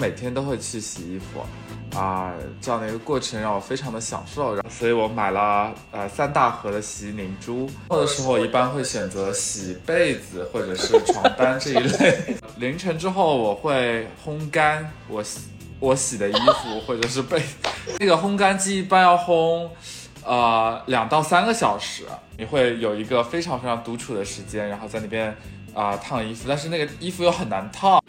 每天都会去洗衣服。啊，这样的一个过程让我非常的享受，然后所以我买了呃三大盒的洗衣凝珠。做的时候一般会选择洗被子或者是床单这一类。凌晨之后我会烘干我洗我洗的衣服或者是被，那个烘干机一般要烘呃两到三个小时，你会有一个非常非常独处的时间，然后在那边啊烫衣服，但是那个衣服又很难烫。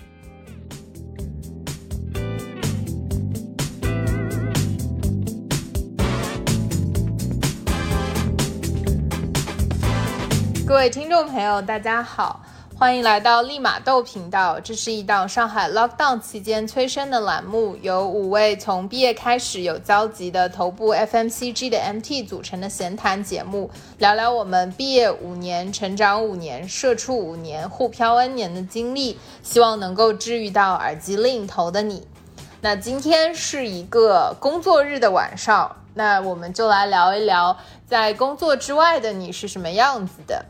各位听众朋友，大家好，欢迎来到立马豆频道。这是一档上海 lockdown 期间催生的栏目，由五位从毕业开始有交集的头部 FMCG 的 MT 组成的闲谈节目，聊聊我们毕业五年、成长五年、社畜五年、互漂 N 年的经历，希望能够治愈到耳机另一头的你。那今天是一个工作日的晚上。那我们就来聊一聊，在工作之外的你是什么样子的。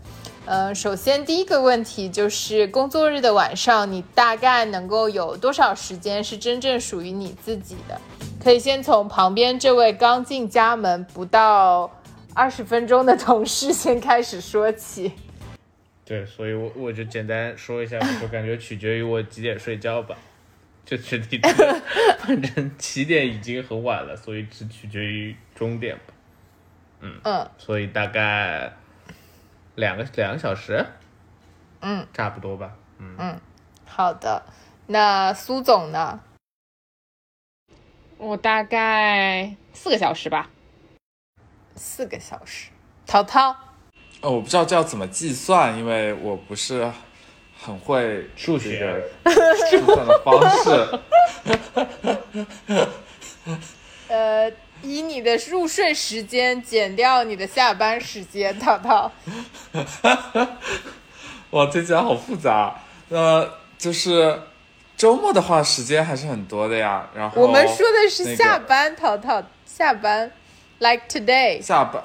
呃，首先第一个问题就是工作日的晚上，你大概能够有多少时间是真正属于你自己的？可以先从旁边这位刚进家门不到二十分钟的同事先开始说起。对，所以我我就简单说一下，我感觉取决于我几点睡觉吧。就是你，反正起点已经很晚了，所以只取决于终点吧。嗯嗯，所以大概两个两个小时，嗯，差不多吧。嗯嗯，好的。那苏总呢？我大概四个小时吧。四个小时。淘淘？哦，我不知道这要怎么计算，因为我不是。很会数学计算的方式。呃，以你的入睡时间减掉你的下班时间，淘淘。哇，听起来好复杂。呃就是周末的话，时间还是很多的呀。然后我们说的是下班，淘淘下班，like today 下班。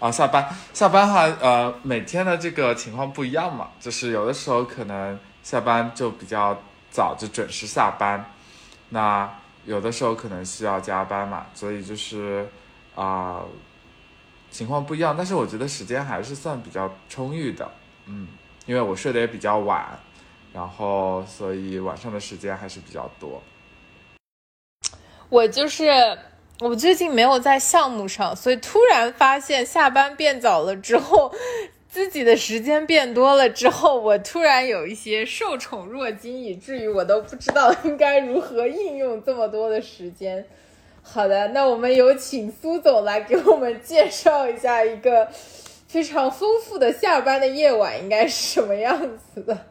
啊，下班下班哈，呃，每天的这个情况不一样嘛，就是有的时候可能下班就比较早，就准时下班，那有的时候可能需要加班嘛，所以就是啊，情况不一样，但是我觉得时间还是算比较充裕的，嗯，因为我睡得也比较晚，然后所以晚上的时间还是比较多。我就是。我最近没有在项目上，所以突然发现下班变早了之后，自己的时间变多了之后，我突然有一些受宠若惊，以至于我都不知道应该如何应用这么多的时间。好的，那我们有请苏总来给我们介绍一下一个非常丰富的下班的夜晚应该是什么样子的。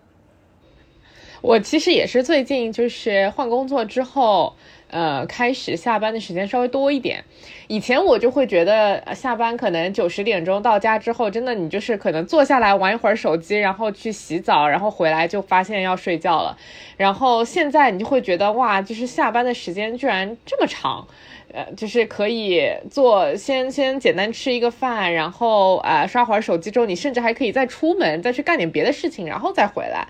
我其实也是最近就是换工作之后。呃，开始下班的时间稍微多一点。以前我就会觉得下班可能九十点钟到家之后，真的你就是可能坐下来玩一会儿手机，然后去洗澡，然后回来就发现要睡觉了。然后现在你就会觉得哇，就是下班的时间居然这么长，呃，就是可以做先先简单吃一个饭，然后啊刷会儿手机之后，你甚至还可以再出门再去干点别的事情，然后再回来。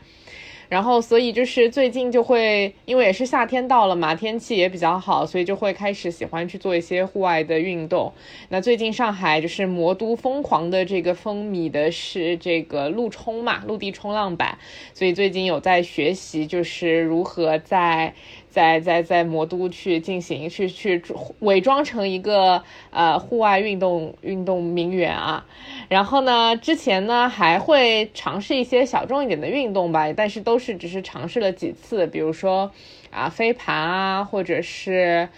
然后，所以就是最近就会，因为也是夏天到了嘛，天气也比较好，所以就会开始喜欢去做一些户外的运动。那最近上海就是魔都疯狂的这个风靡的是这个陆冲嘛，陆地冲浪板，所以最近有在学习，就是如何在。在在在魔都去进行去去伪装成一个呃户外运动运动名媛啊，然后呢，之前呢还会尝试一些小众一点的运动吧，但是都是只是尝试了几次，比如说啊飞盘啊，或者是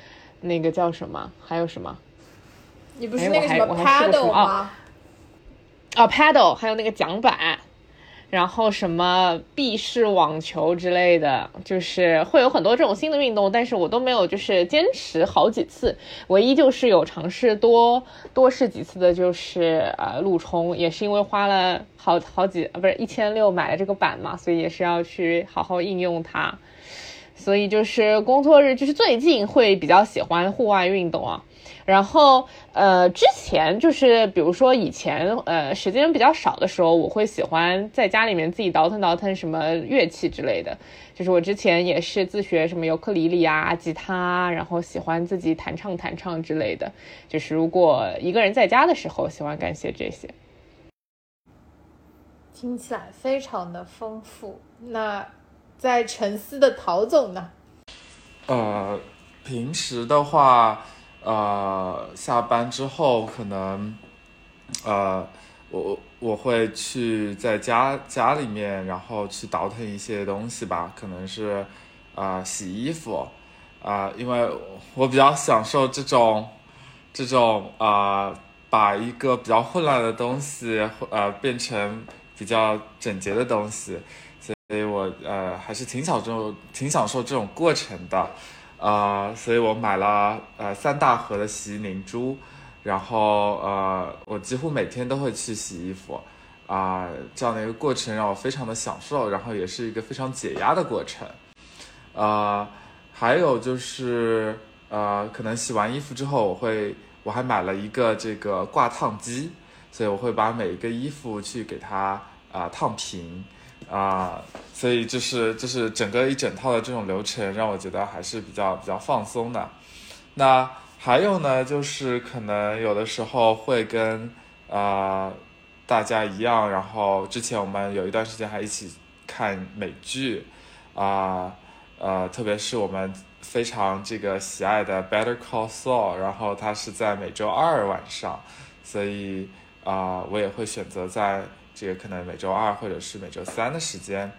那个叫什么，还有什么？你不是那个什么 paddle 吗？哦，paddle，还有那个桨板。然后什么臂式网球之类的，就是会有很多这种新的运动，但是我都没有就是坚持好几次。唯一就是有尝试多多试几次的，就是呃陆冲，也是因为花了好好几不是一千六买了这个板嘛，所以也是要去好好应用它。所以就是工作日，就是最近会比较喜欢户外运动啊。然后呃，之前就是比如说以前呃时间比较少的时候，我会喜欢在家里面自己倒腾倒腾什么乐器之类的。就是我之前也是自学什么尤克里里啊、吉他，然后喜欢自己弹唱弹唱之类的。就是如果一个人在家的时候，喜欢干些这些。听起来非常的丰富。那在沉思的陶总呢？呃，平时的话，呃，下班之后可能，呃，我我会去在家家里面，然后去倒腾一些东西吧，可能是啊洗衣服啊，因为我比较享受这种这种啊，把一个比较混乱的东西呃变成。比较整洁的东西，所以我呃还是挺享受挺享受这种过程的，啊，所以我买了呃三大盒的洗衣凝珠，然后呃我几乎每天都会去洗衣服，啊，这样的一个过程让我非常的享受，然后也是一个非常解压的过程，啊，还有就是呃可能洗完衣服之后，我会我还买了一个这个挂烫机。所以我会把每一个衣服去给它啊烫平，啊，所以就是就是整个一整套的这种流程让我觉得还是比较比较放松的。那还有呢，就是可能有的时候会跟啊大家一样，然后之前我们有一段时间还一起看美剧，啊呃，特别是我们非常这个喜爱的《Better Call Saul》，然后它是在每周二晚上，所以。啊，我也会选择在这个可能每周二或者是每周三的时间，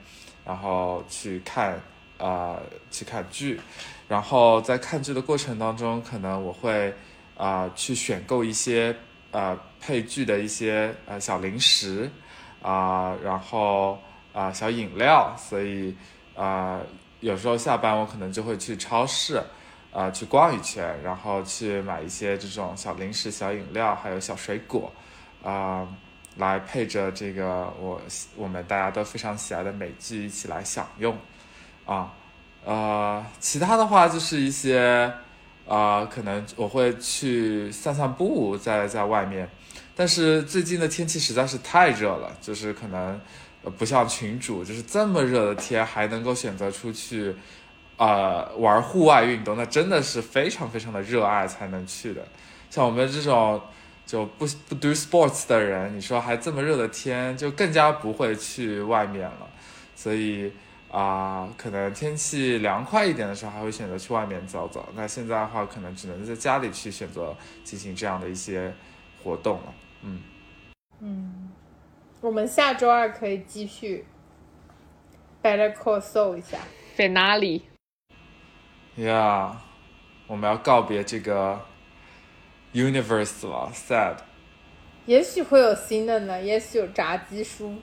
然后去看啊去看剧，然后在看剧的过程当中，可能我会啊去选购一些呃配剧的一些呃小零食啊，然后啊小饮料，所以啊有时候下班我可能就会去超市啊去逛一圈，然后去买一些这种小零食、小饮料，还有小水果。啊，来配着这个我我们大家都非常喜爱的美剧一起来享用，啊，呃，其他的话就是一些，啊，可能我会去散散步，在在外面，但是最近的天气实在是太热了，就是可能不像群主，就是这么热的天还能够选择出去，啊，玩户外运动，那真的是非常非常的热爱才能去的，像我们这种。就不不 do sports 的人，你说还这么热的天，就更加不会去外面了。所以啊，可能天气凉快一点的时候，还会选择去外面走走。那现在的话，可能只能在家里去选择进行这样的一些活动了。嗯嗯，我们下周二可以继续 Better Call soul 一下 Finale。Yeah，我们要告别这个。Universe 了，sad。也许会有新的呢，也许有炸鸡叔。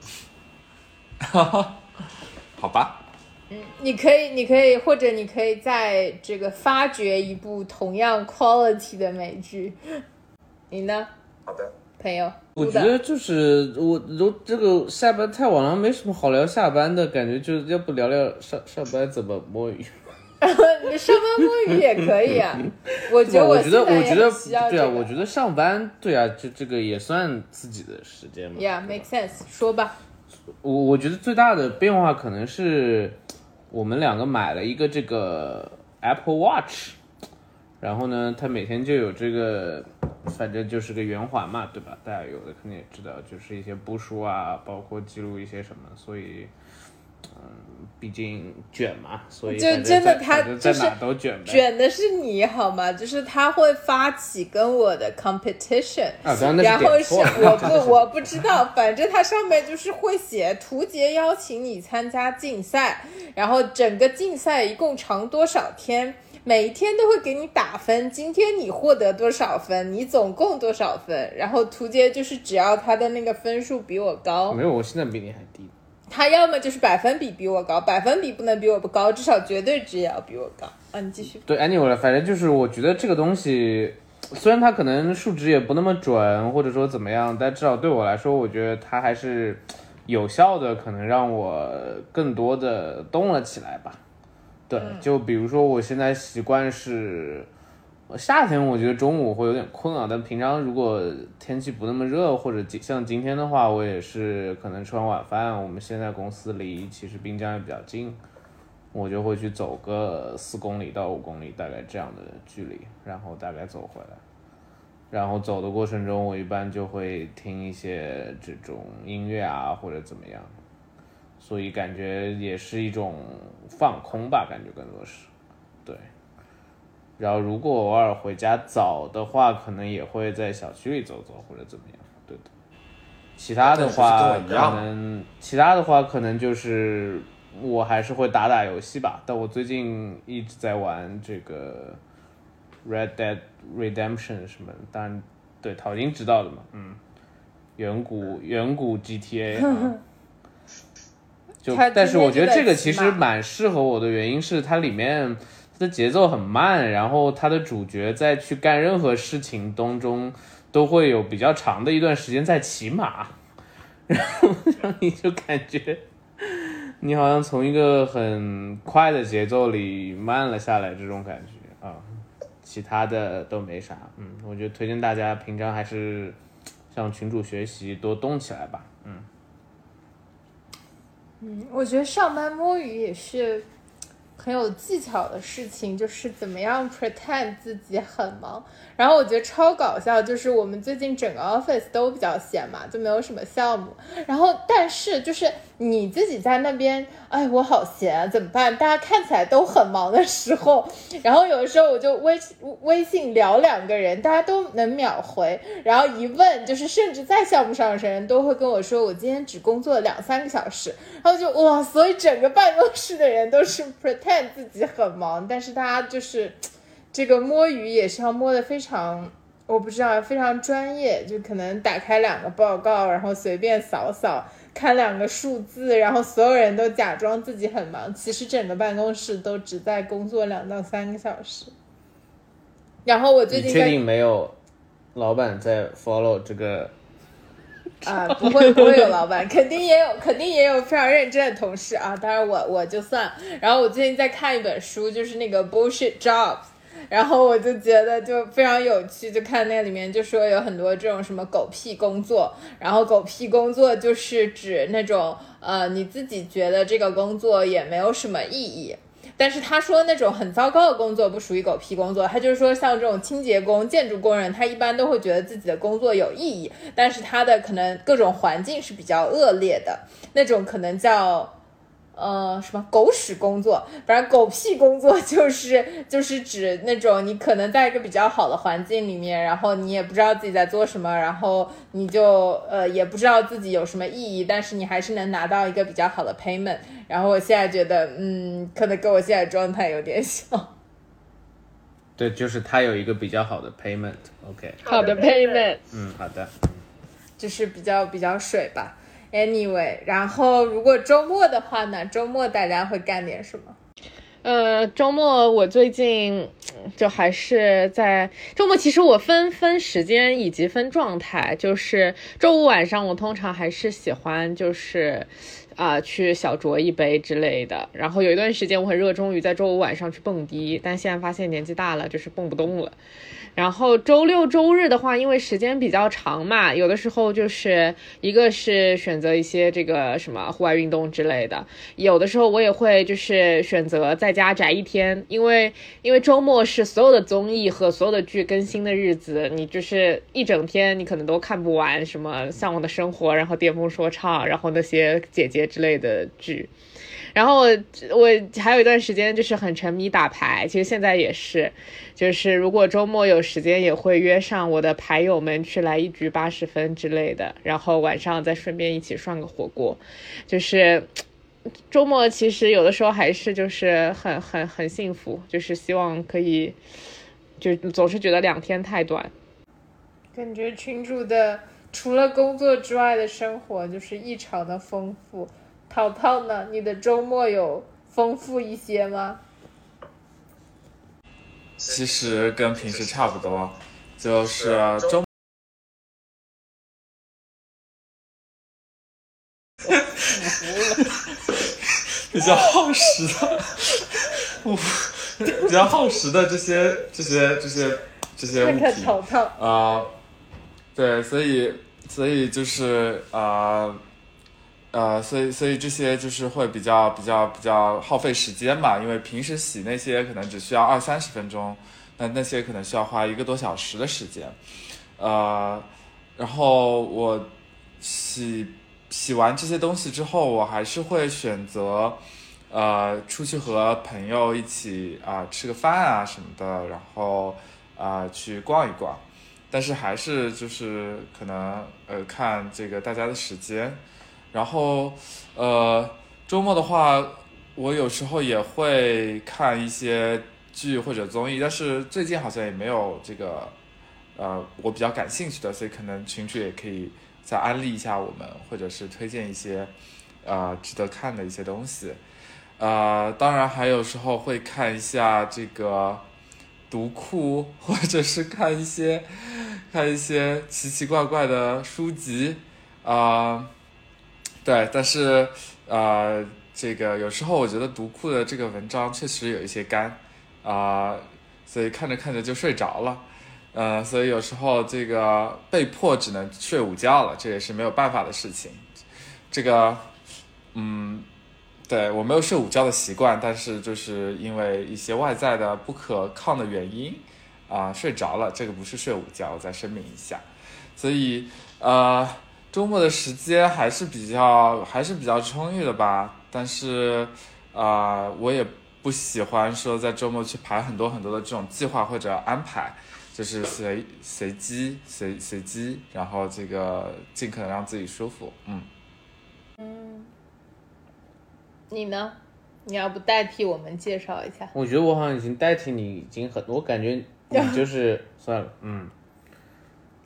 哈哈，好吧。嗯，你可以，你可以，或者你可以在这个发掘一部同样 quality 的美剧。你呢？好的，朋友。我觉得就是我，都这个下班太晚了，没什么好聊下班的感觉，就要不聊聊上上班怎么摸鱼。你上班摸鱼也可以啊，我觉得我觉得我觉得对啊，我觉得上班对啊，这这个也算自己的时间嘛。Yeah，make sense。说吧。我我觉得最大的变化可能是我们两个买了一个这个 Apple Watch，然后呢，它每天就有这个，反正就是个圆环嘛，对吧？大家有的肯定也知道，就是一些步数啊，包括记录一些什么，所以。嗯，毕竟卷嘛，所以就真的他就是都卷卷的是你好吗？就是他会发起跟我的 competition，然后是我 不我不知道，反正他上面就是会写图杰邀请你参加竞赛，然后整个竞赛一共长多少天，每一天都会给你打分，今天你获得多少分，你总共多少分，然后图杰就是只要他的那个分数比我高，没有，我现在比你还低。他要么就是百分比比我高，百分比不能比我不高，至少绝对值也要比我高啊！你继续。对，anyway，反正就是我觉得这个东西，虽然它可能数值也不那么准，或者说怎么样，但至少对我来说，我觉得它还是有效的，可能让我更多的动了起来吧。对，就比如说我现在习惯是，我夏天我觉得中午会有点困啊，但平常如果天气不那么热，或者像今天的话，我也是可能吃完晚饭，我们现在公司离其实滨江也比较近，我就会去走个四公里到五公里，大概这样的距离，然后大概走回来。然后走的过程中，我一般就会听一些这种音乐啊，或者怎么样，所以感觉也是一种放空吧，感觉更多是，对。然后如果偶尔回家早的话，可能也会在小区里走走或者怎么样，对的。其他的话，可能其他的话可能就是我还是会打打游戏吧，但我最近一直在玩这个。Red Dead Redemption 什么？当然，对陶晶知道的嘛，嗯，远古远古 GTA，就但是我觉得这个其实蛮适合我的原因是它里面它的节奏很慢，然后他的主角在去干任何事情当中都会有比较长的一段时间在骑马，然后让你就感觉你好像从一个很快的节奏里慢了下来这种感觉啊。其他的都没啥，嗯，我觉得推荐大家平常还是向群主学习，多动起来吧，嗯。嗯，我觉得上班摸鱼也是。很有技巧的事情就是怎么样 pretend 自己很忙，然后我觉得超搞笑，就是我们最近整个 office 都比较闲嘛，就没有什么项目，然后但是就是你自己在那边，哎，我好闲，怎么办？大家看起来都很忙的时候，然后有的时候我就微微信聊两个人，大家都能秒回，然后一问就是甚至在项目上的人都会跟我说，我今天只工作了两三个小时，然后就哇，所以整个办公室的人都是 pretend。看自己很忙，但是大家就是这个摸鱼也是要摸的非常，我不知道非常专业，就可能打开两个报告，然后随便扫扫，看两个数字，然后所有人都假装自己很忙，其实整个办公室都只在工作两到三个小时。然后我最近确定没有老板在 follow 这个。啊，不会不会有老板，肯定也有，肯定也有非常认真的同事啊。当然我我就算。然后我最近在看一本书，就是那个 Bullshit Jobs，然后我就觉得就非常有趣，就看那里面就说有很多这种什么狗屁工作，然后狗屁工作就是指那种呃你自己觉得这个工作也没有什么意义。但是他说那种很糟糕的工作不属于狗屁工作，他就是说像这种清洁工、建筑工人，他一般都会觉得自己的工作有意义，但是他的可能各种环境是比较恶劣的，那种可能叫。呃，什么狗屎工作？反正狗屁工作就是就是指那种你可能在一个比较好的环境里面，然后你也不知道自己在做什么，然后你就呃也不知道自己有什么意义，但是你还是能拿到一个比较好的 payment。然后我现在觉得，嗯，可能跟我现在状态有点像。对，就是他有一个比较好的 payment。OK，好的 payment。嗯，好的。就是比较比较水吧。Anyway，然后如果周末的话呢？周末大家会干点什么？呃，周末我最近就还是在周末，其实我分分时间以及分状态，就是周五晚上我通常还是喜欢就是啊去小酌一杯之类的。然后有一段时间我很热衷于在周五晚上去蹦迪，但现在发现年纪大了，就是蹦不动了。然后周六周日的话，因为时间比较长嘛，有的时候就是一个是选择一些这个什么户外运动之类的，有的时候我也会就是选择在家宅一天，因为因为周末是所有的综艺和所有的剧更新的日子，你就是一整天你可能都看不完什么《向往的生活》，然后巅峰说唱，然后那些姐姐之类的剧。然后我我还有一段时间就是很沉迷打牌，其实现在也是，就是如果周末有时间，也会约上我的牌友们去来一局八十分之类的，然后晚上再顺便一起涮个火锅。就是周末其实有的时候还是就是很很很幸福，就是希望可以，就总是觉得两天太短。感觉群主的除了工作之外的生活就是异常的丰富。淘淘呢？你的周末有丰富一些吗？其实跟平时差不多，就是周。比较耗时的。比较耗时的这些这些这些这些物看品啊、对，所以所以就是啊呃呃所以所以这些就是会比较比较比较耗费时间嘛，因为平时洗那些可能只需要二三十分钟，那那些可能需要花一个多小时的时间，呃，然后我洗洗完这些东西之后，我还是会选择。呃，出去和朋友一起啊、吃个饭啊什么的，然后啊、去逛一逛，但是还是就是可能呃看这个大家的时间，然后呃周末的话，我有时候也会看一些剧或者综艺，但是最近好像也没有这个呃我比较感兴趣的，所以可能群主也可以再安利一下我们，或者是推荐一些呃值得看的一些东西。呃，当然还有时候会看一下这个读库，或者是看一些看一些奇奇怪怪的书籍，啊、对，但是呃，这个有时候我觉得读库的这个文章确实有一些干，啊、所以看着看着就睡着了，呃，所以有时候这个被迫只能睡午觉了，这也是没有办法的事情。这个，嗯，对我没有睡午觉的习惯，但是就是因为一些外在的不可抗的原因，啊、睡着了。这个不是睡午觉，我再声明一下。所以，呃，周末的时间还是比较还是比较充裕的吧。但是，啊、我也不喜欢说在周末去排很多很多的这种计划或者安排，就是随随机随随机，然后这个尽可能让自己舒服。嗯。你呢？你要不代替我们介绍一下？我觉得我好像已经代替你已经很多，我感觉你就是 算了，嗯。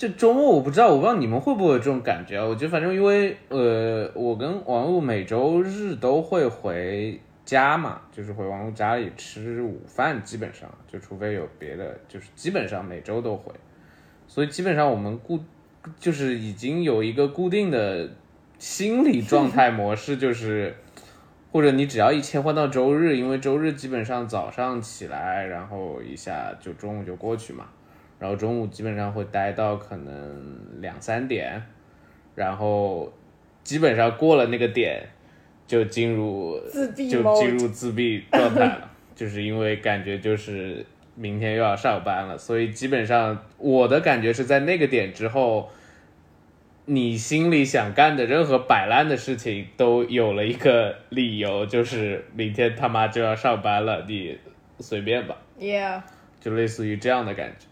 这周末我不知道，我不知道你们会不会有这种感觉啊？我觉得反正因为呃，我跟王璐每周日都会回家嘛，就是回王璐家里吃午饭，基本上就除非有别的，就是基本上每周都回，所以基本上我们固就是已经有一个固定的心理 状态模式，就是或者你只要一切换到周日，因为周日基本上早上起来，然后一下就中午就过去嘛，然后中午基本上会待到可能两三点，然后基本上过了那个点就进入自闭就进入自闭状态了，就是因为感觉就是明天又要上班了，所以基本上我的感觉是在那个点之后。你心里想干的任何摆烂的事情都有了一个理由，就是明天他妈就要上班了，你随便吧，Yeah，就类似于这样的感觉。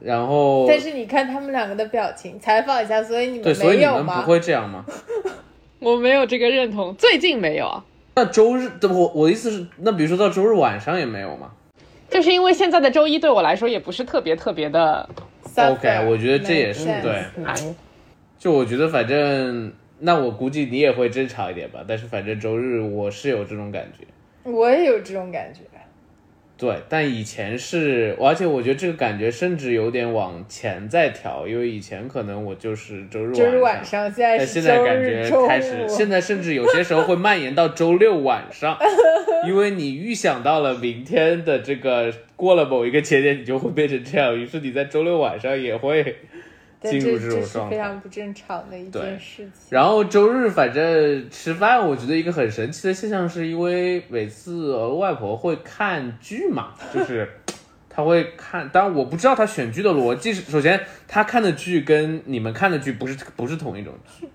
然后，但是你看他们两个的表情，采访一下，所以你对，们所以你们不没有吗？会这样吗？我没有这个认同，最近没有啊，那周日，我我的意思是，那比如说到周日晚上也没有吗就是因为现在的周一对我来说也不是特别特别的？OK，我觉得这也是对。就我觉得，反正那我估计你也会正常一点吧。但是反正周日我是有这种感觉。我也有这种感觉。对，但以前是，而且我觉得这个感觉甚至有点往前再调，因为以前可能我就是周日周日晚晚上，现在是现在感。觉开始，现在甚至有些时候会蔓延到周六晚上，因为你预想到了明天的这个过了某一个节点，你就会变成这样，于是你在周六晚上也会但进入这种状态。非常不正常的一件事情。然后周日反正吃饭，我觉得一个很神奇的现象，是因为每次我外婆会看剧嘛，就是 她会看，当然我不知道她选剧的逻辑是，首先她看的剧跟你们看的剧不是不是同一种剧，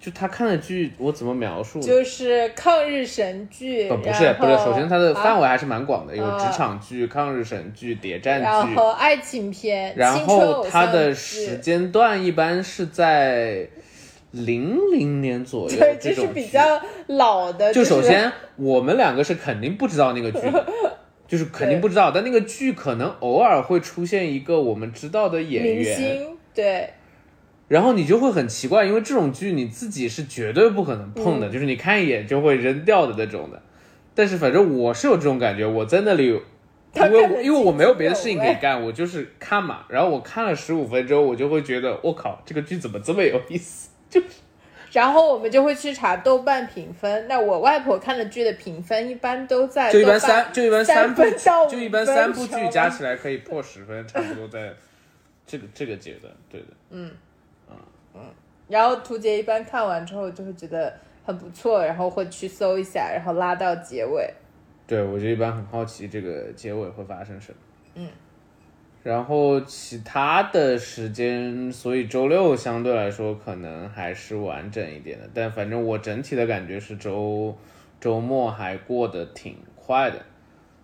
就他看的剧我怎么描述？就是抗日神剧，呃，不是不是，首先它的范啊围还是蛮广的，有啊职场剧、抗日神剧、谍战然剧，后爱情片，然后它的时间段一般是在零零年左右对，这这种比较老的。就首先，我们两个是肯定不知道那个剧的，就是肯定不知道。但那个剧可能偶尔会出现一个我们知道的演明员，星，对然后你就会很奇怪，因为这种剧你自己是绝对不可能碰的，嗯就是你看一眼就会扔掉的那种的。但是反正我是有这种感觉，我在那里。因为因为我没有别的事情可以干，我就是看嘛。然后我看了十五分钟，我就会觉得我靠，这个剧怎么这么有意思？就是然后我们就会去查豆瓣评分。那我外婆看的剧的评分一般都在就一般三就一般三部就一般三部剧加起来可以破十分，差不多在这个这个阶段，对的。然后图杰一般看完之后就会觉得很不错，然后会去搜一下，然后拉到结尾。对，我就一般很好奇这个结尾会发生什么。嗯，然后其他的时间，所以周六相对来说可能还是完整一点的，但反正我整体的感觉是周周末还过得挺快的，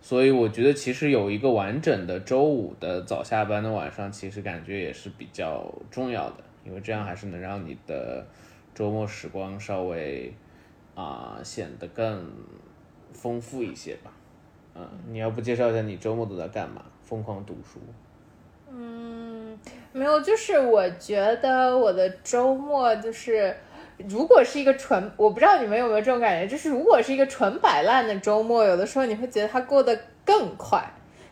所以我觉得其实有一个完整的周五的早下班的晚上，其实感觉也是比较重要的，因为这样还是能让你的周末时光稍微啊、显得更丰富一些吧。嗯，你要不介绍一下你周末都在干嘛？疯狂读书。嗯没有，就是我觉得我的周末就是，如果是一个纯，我不知道你们有没有这种感觉，就是如果是一个纯摆烂的周末，有的时候你会觉得它过得更快，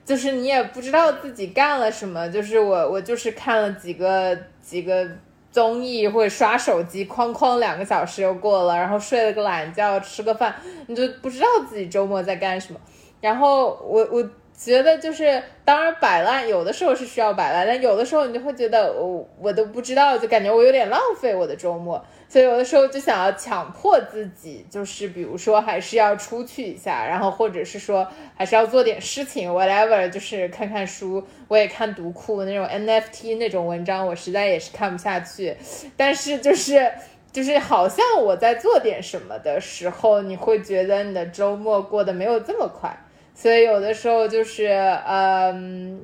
就是你也不知道自己干了什么，就是我我就是看了几个几个综艺或者刷手机，哐哐两个小时又过了，然后睡了个懒觉，吃个饭，你就不知道自己周末在干什么。然后我我觉得就是，当然摆烂有的时候是需要摆烂，但有的时候你就会觉得我我都不知道，就感觉我有点浪费我的周末，所以有的时候就想要强迫自己，就是比如说还是要出去一下，然后或者是说还是要做点事情，whatever，就是看看书，我也看读库那种 NFT 那种文章，我实在也是看不下去，但是就是。就是好像我在做点什么的时候，你会觉得你的周末过得没有这么快，所以有的时候就是嗯，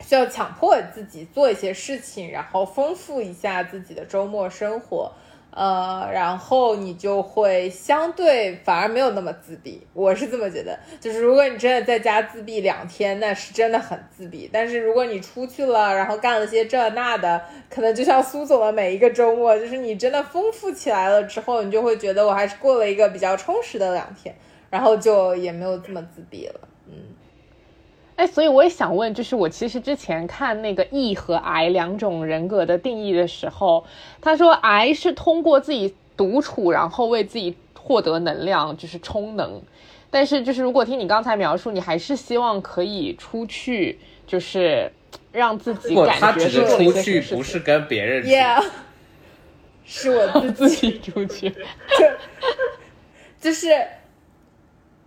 需要强迫自己做一些事情，然后丰富一下自己的周末生活。呃，然后你就会相对反而没有那么自闭，我是这么觉得。就是如果你真的在家自闭两天，那是真的很自闭。但是如果你出去了，然后干了些这那的，可能就像苏总的每一个周末，就是你真的丰富起来了之后，你就会觉得我还是过了一个比较充实的两天，然后就也没有这么自闭了。嗯哎，所以我也想问，就是我其实之前看那个 E 和 I 两种人格的定义的时候，他说 I 是通过自己独处，然后为自己获得能量，就是充能。但是就是如果听你刚才描述，你还是希望可以出去，就是让自己，感觉做了一出去不是跟别人 去 Yeah，是我自 自己。己出去。就是，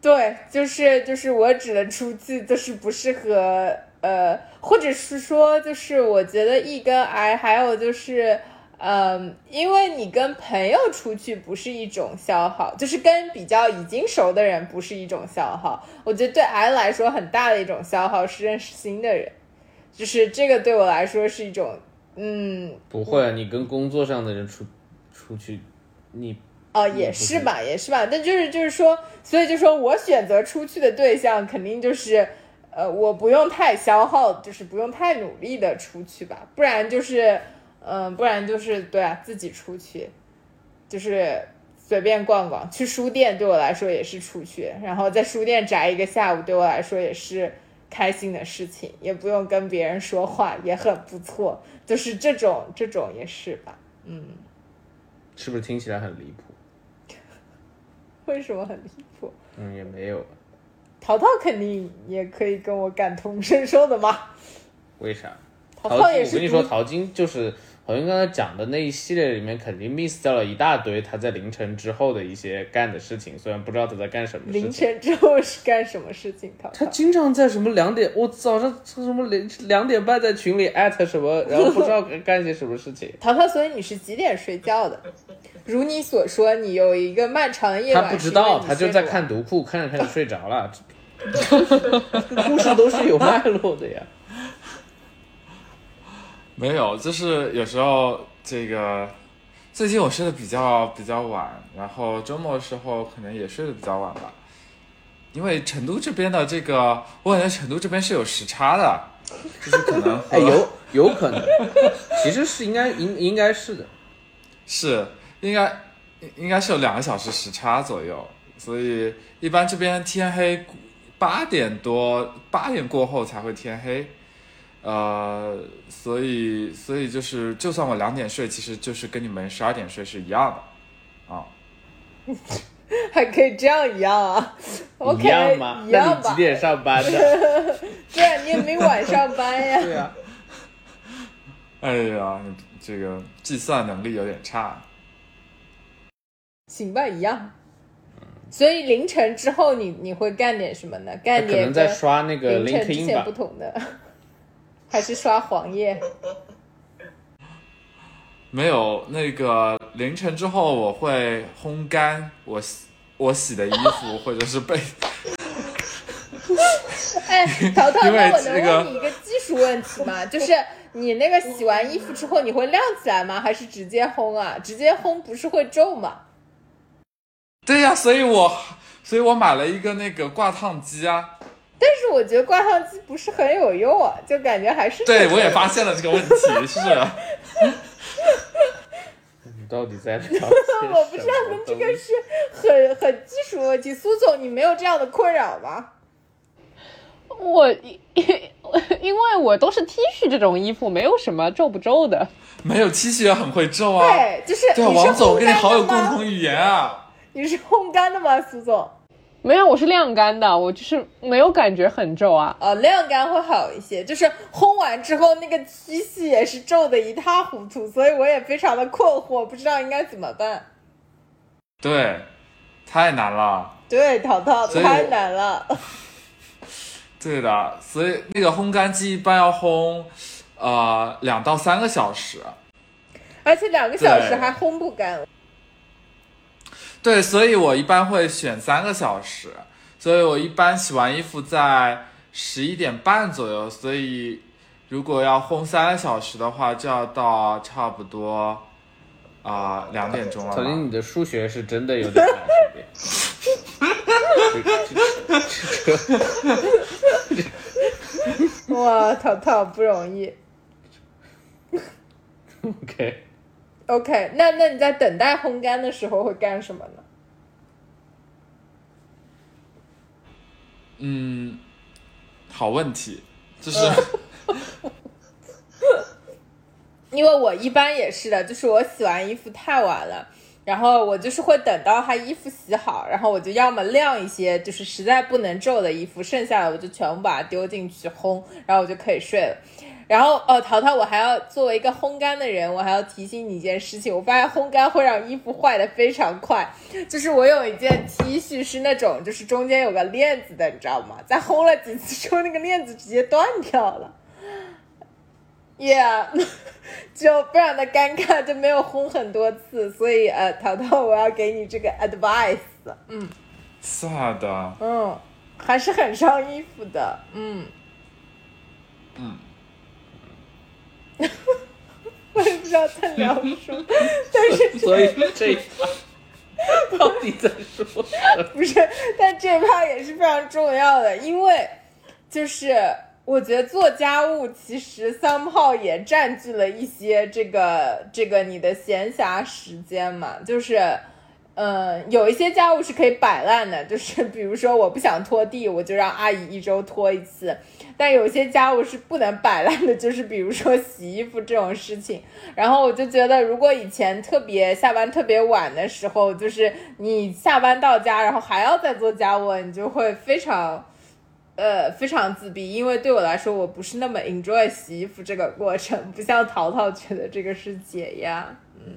对，就是就是我只能出去，就是不适合呃，或者是说，就是我觉得 E 跟 I 还有就是。嗯，因为你跟朋友出去不是一种消耗，就是跟比较已经熟的人不是一种消耗。我觉得对 I 来说很大的一种消耗是认识新的人，就是这个对我来说是一种，嗯，不会啊，你跟工作上的人出出去，你哦，也是吧，也是吧，但就是就是说，所以就说我选择出去的对象肯定就是，呃，我不用太消耗，就是不用太努力的出去吧，不然就是，嗯、不然就是对啊，自己出去，就是随便逛逛，去书店对我来说也是出去，然后在书店宅一个下午对我来说也是开心的事情，也不用跟别人说话，也很不错，就是这种这种也是吧，嗯是不是听起来很离谱？为什么很离谱？嗯，也没有，淘淘肯定也可以跟我感同身受的嘛。为啥？淘淘也是我跟你说，淘金就是好像刚才讲的那一系列里面，肯定 miss 掉了一大堆他在凌晨之后的一些干的事情，虽然不知道他在干什么事凌。晨之后是干什么事情？他经常在什么两点，我早上什么两两点半在群里艾特什么，然后不知道干些什么事情。淘淘，所以你是几点睡觉的？如你所说，你有一个漫长的夜他，不知道，他就在。看读库，看着看着睡着了。这故事都是有脉络的呀。没有，就是有时候这个最近我睡得比较比较晚，然后周末的时候可能也睡得比较晚吧。因为成都这边的这个，我感觉成都这边是有时差的，就是可能和哎，有有可能，其实是应该应应该是的。是应该应应该是有两个小时时差左右，所以一般这边天黑八点多八点过后才会天黑，呃，所以所以就是就算我两点睡，其实就是跟你们十二点睡是一样的。啊。还可以这样一样啊？OK，一样吗？一样吧那你几？点上班的？对啊，你也没晚上班呀。对啊，哎呀，你这个计算能力有点差。行吧，一样。所以凌晨之后你你会干点什么呢？干可点能在刷那个凌晨之 LinkedIn 前不。同的，还是刷黄页？没有那个凌晨之后，我会烘干我洗我洗的衣服或者是被 哎，淘淘，那我能这个问你一个技术问题吗？就是你那个洗完衣服之后，你会晾起来吗？还是直接烘啊？直接烘不是会皱吗？对呀、所以我所以我买了一个那个挂烫机啊。但是我觉得挂烫机不是很有用啊，就感觉还是对，我也发现了这个问题，是。你到底在聊些 我不知道跟这个是很很技术问题。苏总，你没有这样的困扰吗？我因 因为我都是 T 恤这种衣服，没有什么皱不皱的。没有 T 恤也很会皱啊。对，就是对王总跟你好有共同语言啊。你是烘干的吗，苏总？没有，我是晾干的，我就是没有感觉很皱啊。哦，晾干会好一些，就是烘完之后那个 T 恤也是皱的一塌糊涂，所以我也非常的困惑，不知道应该怎么办。对，太难了。对，淘淘太难了。对的，所以那个烘干机一般要烘，呃，两到三个小时。而且两个小时还烘不干。对，所以我一般会选三个小时，所以我一般洗完衣服在十一点半左右，所以如果要烘三个小时的话，就要到差不多啊两、点钟了曹宁，吧。你的数学是真的有点难，是不是？哇，淘淘不容易。OK，OK，那那你在等待烘干的时候会干什么呢？嗯，好问题，就是、因为我一般也是的，就是我洗完衣服太晚了，然后我就是会等到他衣服洗好，然后我就要么晾一些就是实在不能皱的衣服，剩下的我就全部把它丢进去烘，然后我就可以睡了。然后哦，淘淘，我还要作为一个烘干的人，我还要提醒你一件事情，我发现烘干会让衣服坏的非常快。就是我有一件 T 恤是那种就是中间有个链子的，你知道吗？在烘了几次之后，那个链子直接断掉了。Yeah，就非常的尴尬，就没有烘很多次，所以呃，淘淘，我要给你这个 advice，嗯是的，嗯，还是很伤衣服的，嗯嗯，我也不知道在聊什么，但是所以 这一趴到底在说什么？不是，但这一趴也是非常重要的，因为就是我觉得做家务其实 somehow 也占据了一些这个这个你的闲暇时间嘛，就是。嗯，有一些家务是可以摆烂的，就是 比如说我不想拖地，我就让阿姨一周拖一次。但有些家务是不能摆烂的，就是比如说洗衣服这种事情。然后我就觉得，如果以前特别下班特别晚的时候，就是你下班到家，然后还要再做家务，你就会非常，呃，非常自闭。因为对我来说，我不是那么 enjoy 洗衣服这个过程，不像淘淘觉得这个是解压。嗯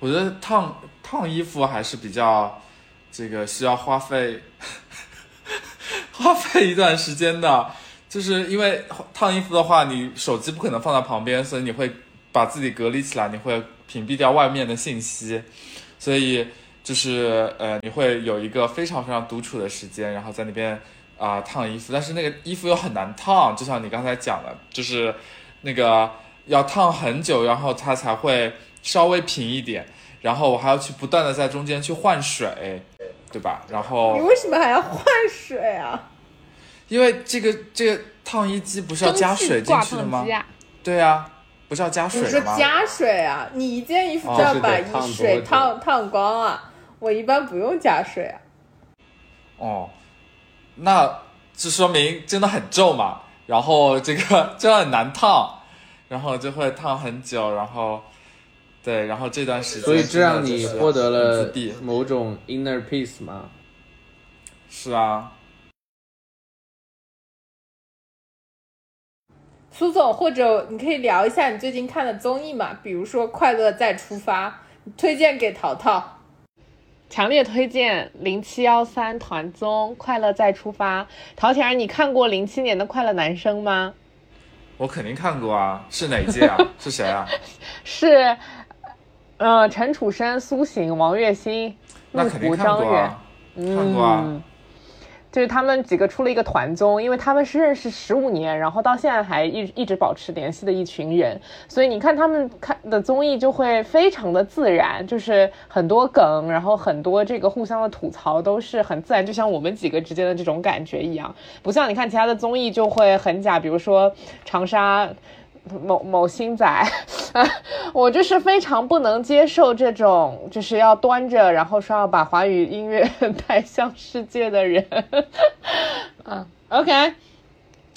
我觉得烫烫衣服还是比较这个需要花费 花费一段时间的，就是因为烫衣服的话，你手机不可能放在旁边，所以你会把自己隔离起来，你会屏蔽掉外面的信息，所以就是呃，你会有一个非常非常独处的时间，然后在那边啊、烫衣服，但是那个衣服又很难烫，就像你刚才讲的，就是那个要烫很久，然后它才会稍微平一点，然后我还要去不断的在中间去换水，对吧？然后你为什么还要换水啊？因为这个这个烫衣机不是要加水进去的吗烫机？啊，对啊，不是要加水你说吗？加水啊？你一件衣服哦就要把衣水烫烫光啊？我一般不用加水啊。哦，那这说明真的很皱嘛，然后这个 就很难烫，然后就会烫很久，然后对，然后这段时间所以这让你获得了某种 inner peace 吗？是啊，苏总，或者你可以聊一下你最近看的综艺嘛，比如说《快乐再出发》，推荐给淘淘。强烈推荐零七幺三团综《快乐再出发》。陶铁儿，你看过零七年的《快乐男生》吗？我肯定看过啊，是哪一届啊？是谁啊？是，呃，陈楚生、苏醒、王栎鑫、陆虎、张远。嗯就是他们几个出了一个团综，因为他们是认识十五年，然后到现在还一一直保持联系的一群人，所以你看他们看的综艺就会非常的自然，就是很多梗，然后很多这个互相的吐槽都是很自然，就像我们几个之间的这种感觉一样，不像你看其他的综艺就会很假，比如说长沙。某某星仔，我就是非常不能接受这种就是要端着，然后说要把华语音乐 带向世界的人。嗯，OK。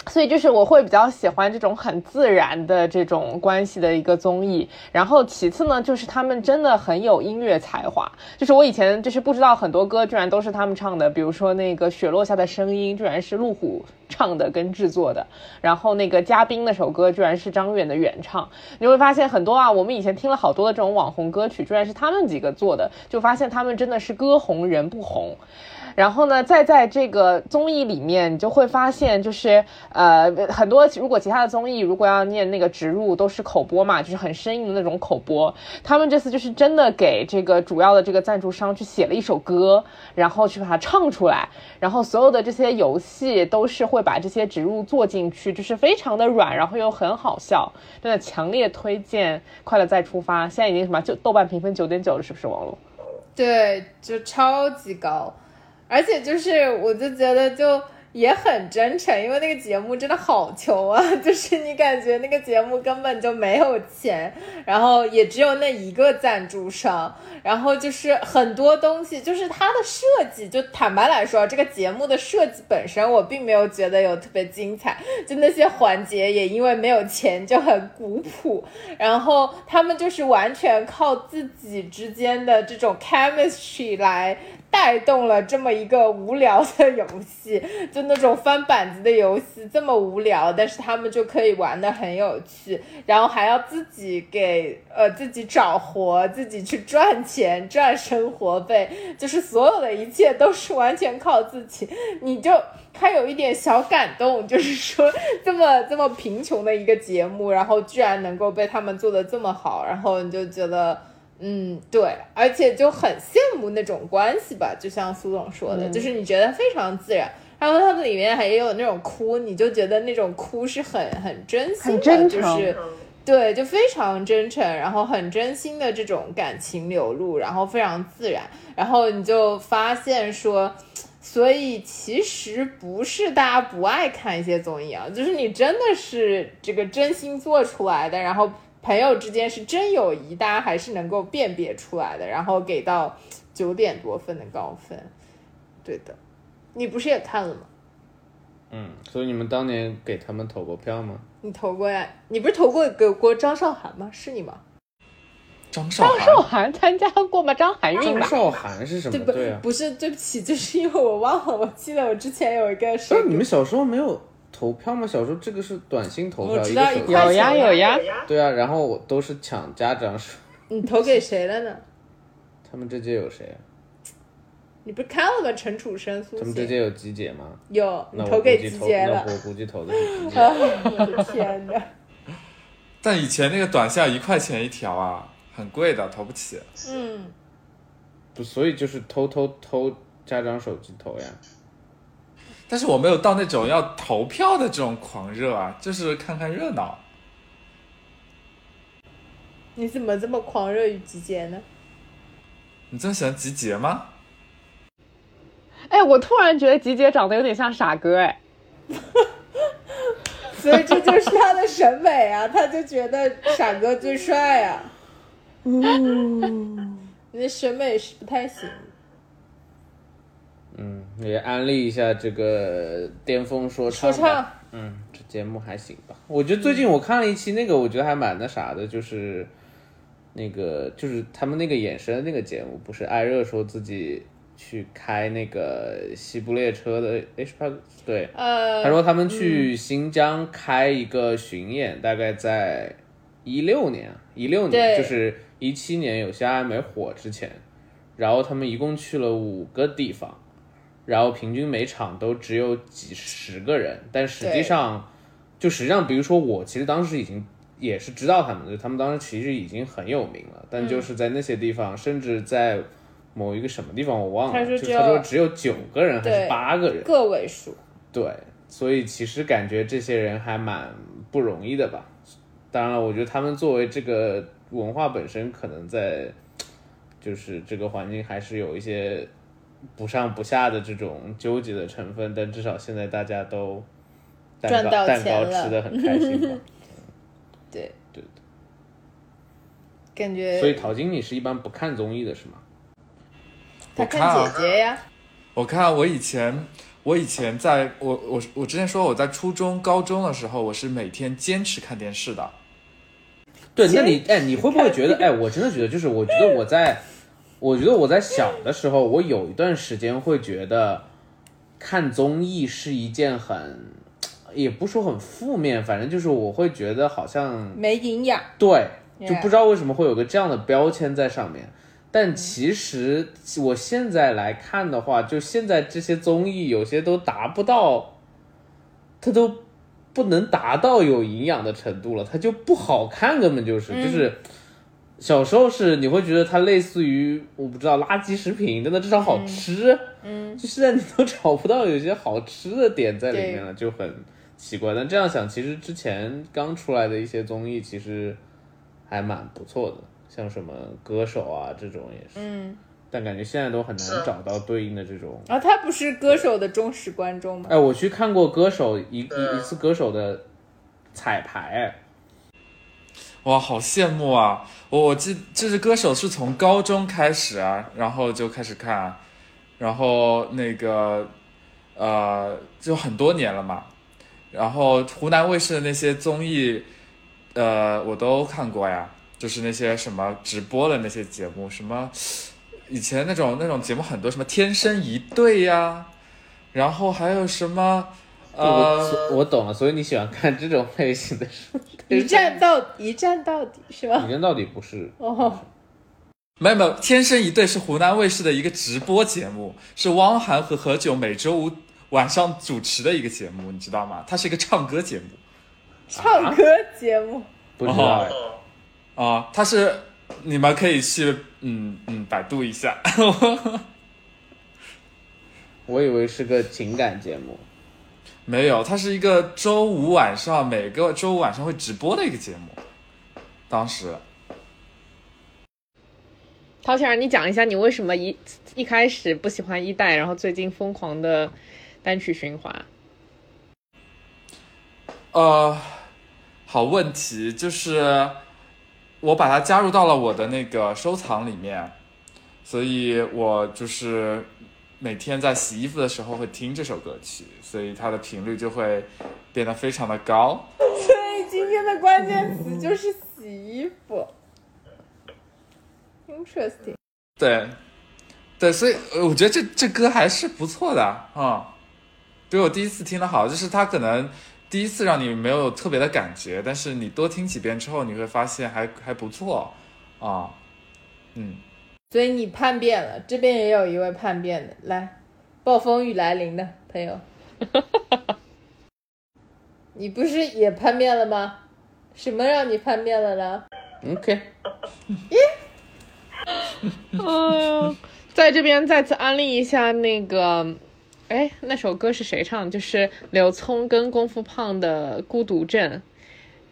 所以就是我会比较喜欢这种很自然的这种关系的一个综艺，然后其次呢，就是他们真的很有音乐才华，就是我以前就是不知道很多歌居然都是他们唱的，比如说那个雪落下的声音居然是路虎唱的跟制作的，然后那个嘉宾那首歌居然是张远的原唱，你会发现很多啊，我们以前听了好多的这种网红歌曲，居然是他们几个做的，就发现他们真的是歌红人不红。然后呢，再在这个综艺里面，你就会发现，就是呃，很多如果其他的综艺如果要念那个植入，都是口播嘛，就是很生硬的那种口播。他们这次就是真的给这个主要的这个赞助商去写了一首歌，然后去把它唱出来，然后所有的这些游戏都是会把这些植入做进去，就是非常的软，然后又很好笑，真的强烈推荐《快乐再出发》。现在已经什么就豆瓣评分九点九了，是不是网络？对，就超级高，而且就是我就觉得就也很真诚，因为那个节目真的好穷啊，就是你感觉那个节目根本就没有钱，然后也只有那一个赞助商，然后就是很多东西，就是它的设计，就坦白来说，这个节目的设计本身我并没有觉得有特别精彩，就那些环节也因为没有钱就很古朴，然后他们就是完全靠自己之间的这种 chemistry 来带动了这么一个无聊的游戏，就那种翻板子的游戏这么无聊，但是他们就可以玩的很有趣，然后还要自己给呃自己找活，自己去赚钱赚生活费，就是所有的一切都是完全靠自己，你就。还有一点小感动，就是说这么这么贫穷的一个节目，然后居然能够被他们做的这么好，然后你就觉得，嗯，对，而且就很羡慕那种关系吧，就像苏总说的，就是你觉得非常自然，然后他们里面还有那种哭，你就觉得那种哭是很很真心的，很就是。对，就非常真诚，然后很真心的这种感情流露，然后非常自然，然后你就发现说，所以其实不是大家不爱看一些综艺啊，就是你真的是这个真心做出来的，然后朋友之间是真友谊，大家还是能够辨别出来的，然后给到九点多分的高分。对的，你不是也看了吗？嗯，所以你们当年给他们投过票吗？你投过呀？你不是投过给过张韶涵吗？是你吗？张韶张韶涵，涵参加过吗？张含韵吧。张韶涵是什么？对不？对啊。不是，对不起，就是因为我忘了，我记得我之前有一个是但你们小时候没有投票吗？小时候这个是短信投票，我知道一块有呀有呀，对啊，然后我都是抢家长手。你投给谁了呢？他们这届有谁啊？你不是看了吗？陈楚生、苏他们这届有集姐吗？有，你那我投给估计投，季杰了。那我估 计投的是吉姐。我的天哪！但以前那个短信一块钱一条啊，很贵的，投不起。嗯，不，所以就是偷偷偷家长手机投呀。但是我没有到那种要投票的这种狂热啊，就是看看热闹。你怎么这么狂热于集结呢？你这么喜欢集结吗？哎，我突然觉得集结长得有点像傻哥，哎，所以这就是他的审美啊，他就觉得傻哥最帅啊。嗯，你的审美是不太行。嗯，也安利一下这个巅峰说唱说吧。唱，嗯，这节目还行吧？我觉得最近我看了一期那个，我觉得还蛮那啥的，就是那个就是他们那个衍生的那个节目，不是艾热说自己去开那个西部列车的，诶是他对，呃，他说他们去新疆开一个巡演，大概在一六年，一六年就是一七年有些还没火之前，然后他们一共去了五个地方，然后平均每场都只有几十个人，但实际上就实际上，比如说我其实当时已经也是知道他们的，他们当时其实已经很有名了，但就是在那些地方，甚至在某一个什么地方我忘了，他说只有就他说只有九个人还是八个人，个位数。对，所以其实感觉这些人还蛮不容易的吧。当然了，我觉得他们作为这个文化本身，可能在就是这个环境还是有一些不上不下的这种纠结的成分，但至少现在大家都蛋赚到糕蛋糕钱了吃的很开心吧。对对，感觉所以陶晶，你是一般不看综艺的是吗？他我看啊姐姐呀，我看我以前，我以前在我我我之前说我在初中、高中的时候，我是每天坚持看电视的。对，那你哎，你会不会觉得哎，我真的觉得就是，我觉得我在，我觉得我在小的时候，我有一段时间会觉得看综艺是一件很，也不说很负面，反正就是我会觉得好像没营养。对，就不知道为什么会有个这样的标签在上面。但其实我现在来看的话，就现在这些综艺有些都达不到，它都不能达到有营养的程度了，它就不好看，根本就是、就是。小时候是你会觉得它类似于我不知道垃圾食品，但它至少好吃。嗯，就现在你都找不到有些好吃的点在里面了，就很奇怪。但这样想，其实之前刚出来的一些综艺其实还蛮不错的，像什么歌手啊这种也是。嗯，但感觉现在都很难找到对应的这种。啊他不是歌手的忠实观众吗？哎，我去看过歌手一一一次歌手的彩排，哎，哇，好羡慕啊！我记就是歌手是从高中开始啊，然后就开始看，然后那个呃就很多年了嘛。然后湖南卫视的那些综艺，呃我都看过呀，就是那些什么直播的那些节目，什么以前那种那种节目很多，什么天生一对呀，然后还有什么呃。我我懂了，所以你喜欢看这种类型的书。一站到一站到底是吧？一站到底不是哦，没有没有，天生一对是湖南卫视的一个直播节目，是汪涵和何炅每周五晚上主持的一个节目，你知道吗？它是一个唱歌节目唱歌节目。不知道哎。啊，它是你们可以去嗯嗯百度一下，我以为是个情感节目。没有，它是一个周五晚上每个周五晚上会直播的一个节目，当时陶倩儿，你讲一下你为什么一一开始不喜欢一代，然后最近疯狂的单曲循环？呃，好问题，就是我把它加入到了我的那个收藏里面，所以我就是每天在洗衣服的时候会听这首歌曲，所以它的频率就会变得非常的高。所以今天的关键词就是洗衣服。Interesting。对，对，所以呃我觉得这这歌还是不错的啊、比我第一次听的好，就是它可能第一次让你没有特别的感觉，但是你多听几遍之后，你会发现还还不错啊，嗯。所以你叛变了，这边也有一位叛变的，来，暴风雨来临的朋友，你不是也叛变了吗？什么让你叛变了呢？OK，嗯，在这边再次安利一下那个，哎，那首歌是谁唱的？就是刘聪跟功夫胖的《孤独症》。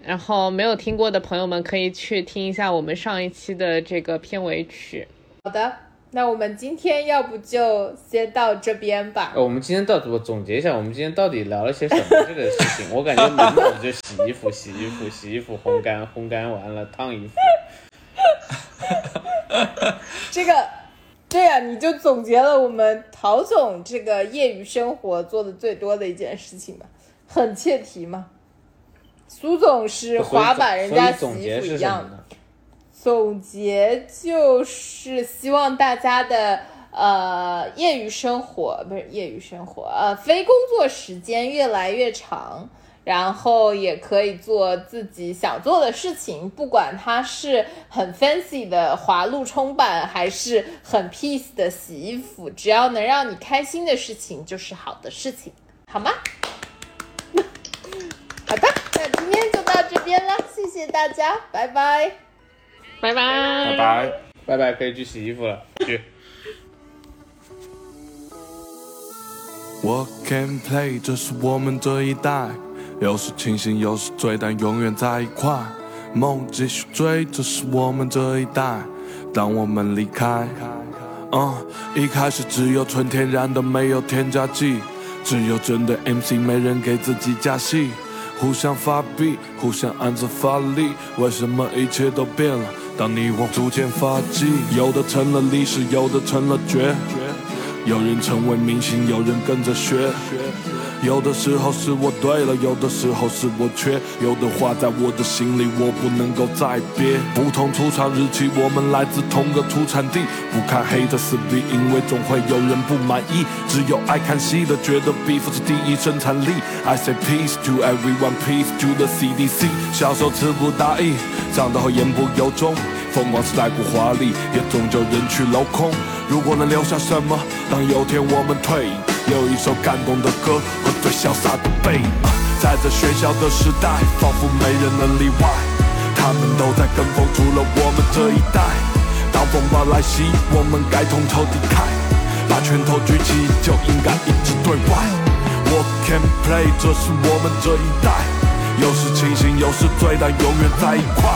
然后没有听过的朋友们可以去听一下我们上一期的这个片尾曲。好的，那我们今天要不就先到这边吧。呃，我们今天到底我总结一下，我们今天到底聊了些什么这个事情？我感觉满脑子就洗衣服、洗衣服、洗衣服、烘干、烘干完了烫衣服。这个，对呀、你就总结了我们陶总这个业余生活做的最多的一件事情吧，很切题嘛。苏总是滑板，人家洗衣服一样的。总结就是希望大家的呃业余生活不是业余生活，呃非工作时间越来越长，然后也可以做自己想做的事情，不管它是很 fancy 的滑路冲板，还是很 peace 的洗衣服，只要能让你开心的事情就是好的事情，好吗？好的，那今天就到这边了，谢谢大家，拜拜。拜拜拜拜。拜拜，可以去洗衣服了，去。我 can play，这是我们这一代，有时清醒，有时醉，但永远在一块。梦继续追，这是我们这一代。当我们离开，嗯，一开始只有纯天然的，没有添加剂，只有真的 MC，没人给自己加戏。互相发币，互相暗自发力，为什么一切都变了？当你我逐渐发迹，有的成了历史，有的成了绝。有人成为明星，有人跟着学。有的时候是我对了，有的时候是我缺。有的话在我的心里，我不能够再憋。不同出厂日期，我们来自同个出产地。不看黑的撕逼，因为总会有人不满意。只有爱看戏的觉得 beef 是第一生产力。I say peace to everyone, peace to the CDC。小时候词不达意，长大后言不由衷。风光是来过华丽，也终究人去楼空。如果能留下什么，当有天我们退隐，有一首感动的歌和最潇洒的背影。在这喧嚣的时代，仿佛没人能例外。他们都在跟风，除了我们这一代。当风暴来袭，我们该同仇敌忾，把拳头举起，就应该一致对外。我 can play，这是我们这一代。有时清醒，有时醉，但永远在一块。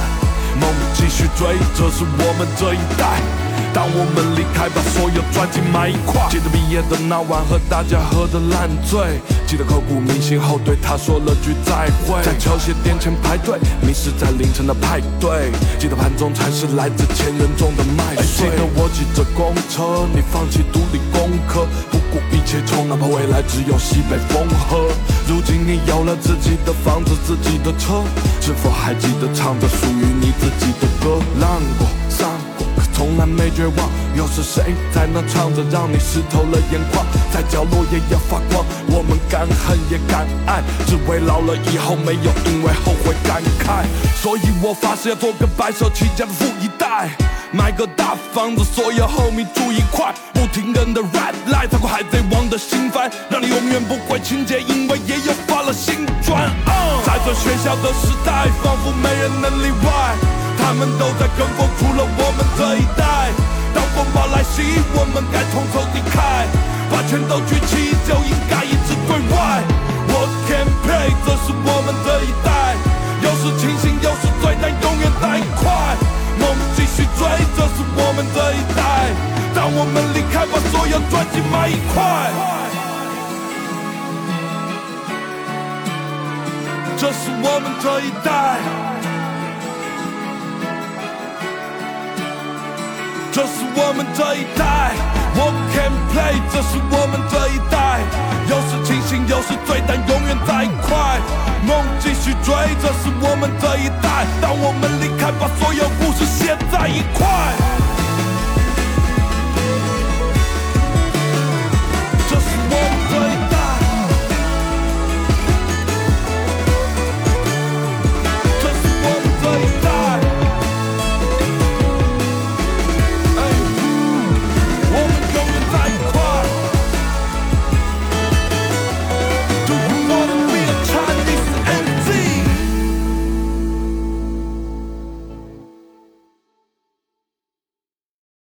梦继续追，这是我们这一代。当我们离开，把所有专辑埋一块。记得毕业的那晚，和大家喝得烂醉。记得刻骨铭心后，对他说了句再会。在球鞋店前排队，迷失在凌晨的派对。记得盘中餐是来自前人种的麦穗。记得我挤着公车，你放弃独立功课，不顾一切冲，哪怕未来只有西北风和。如今你有了自己的房子，自己的车，是否还记得唱着属于你自己的歌？浪过，从来没绝望。又是谁在那唱着，让你湿透了眼眶？在角落也要发光。我们敢恨也敢爱，只为老了以后没有因为后悔感慨。所以我发誓要做个白手起家的富一代。买个大房子，所有 homie 住一块，不停人的 red light，踏过海贼王的心帆，让你永远不会情节，因为也有发了新专。在这喧嚣的时代，仿佛没人能例外，他们都在跟风，除了我们这一代。当风暴来袭，我们该同仇敌忾，把拳头举起，就应该一致对外。我 can play，这是我们这一代，有时清醒，有时醉，但永远在一块。梦继续追，这是我们这一代。当我们离开，把所有专辑埋一块。这是我们这一代。这是我们这一代。我 can play，这是我们这一代。有时清醒，有时醉，但永远在一块。梦继续追，这是我们这一代。当我们离开，把所有故事写在一块。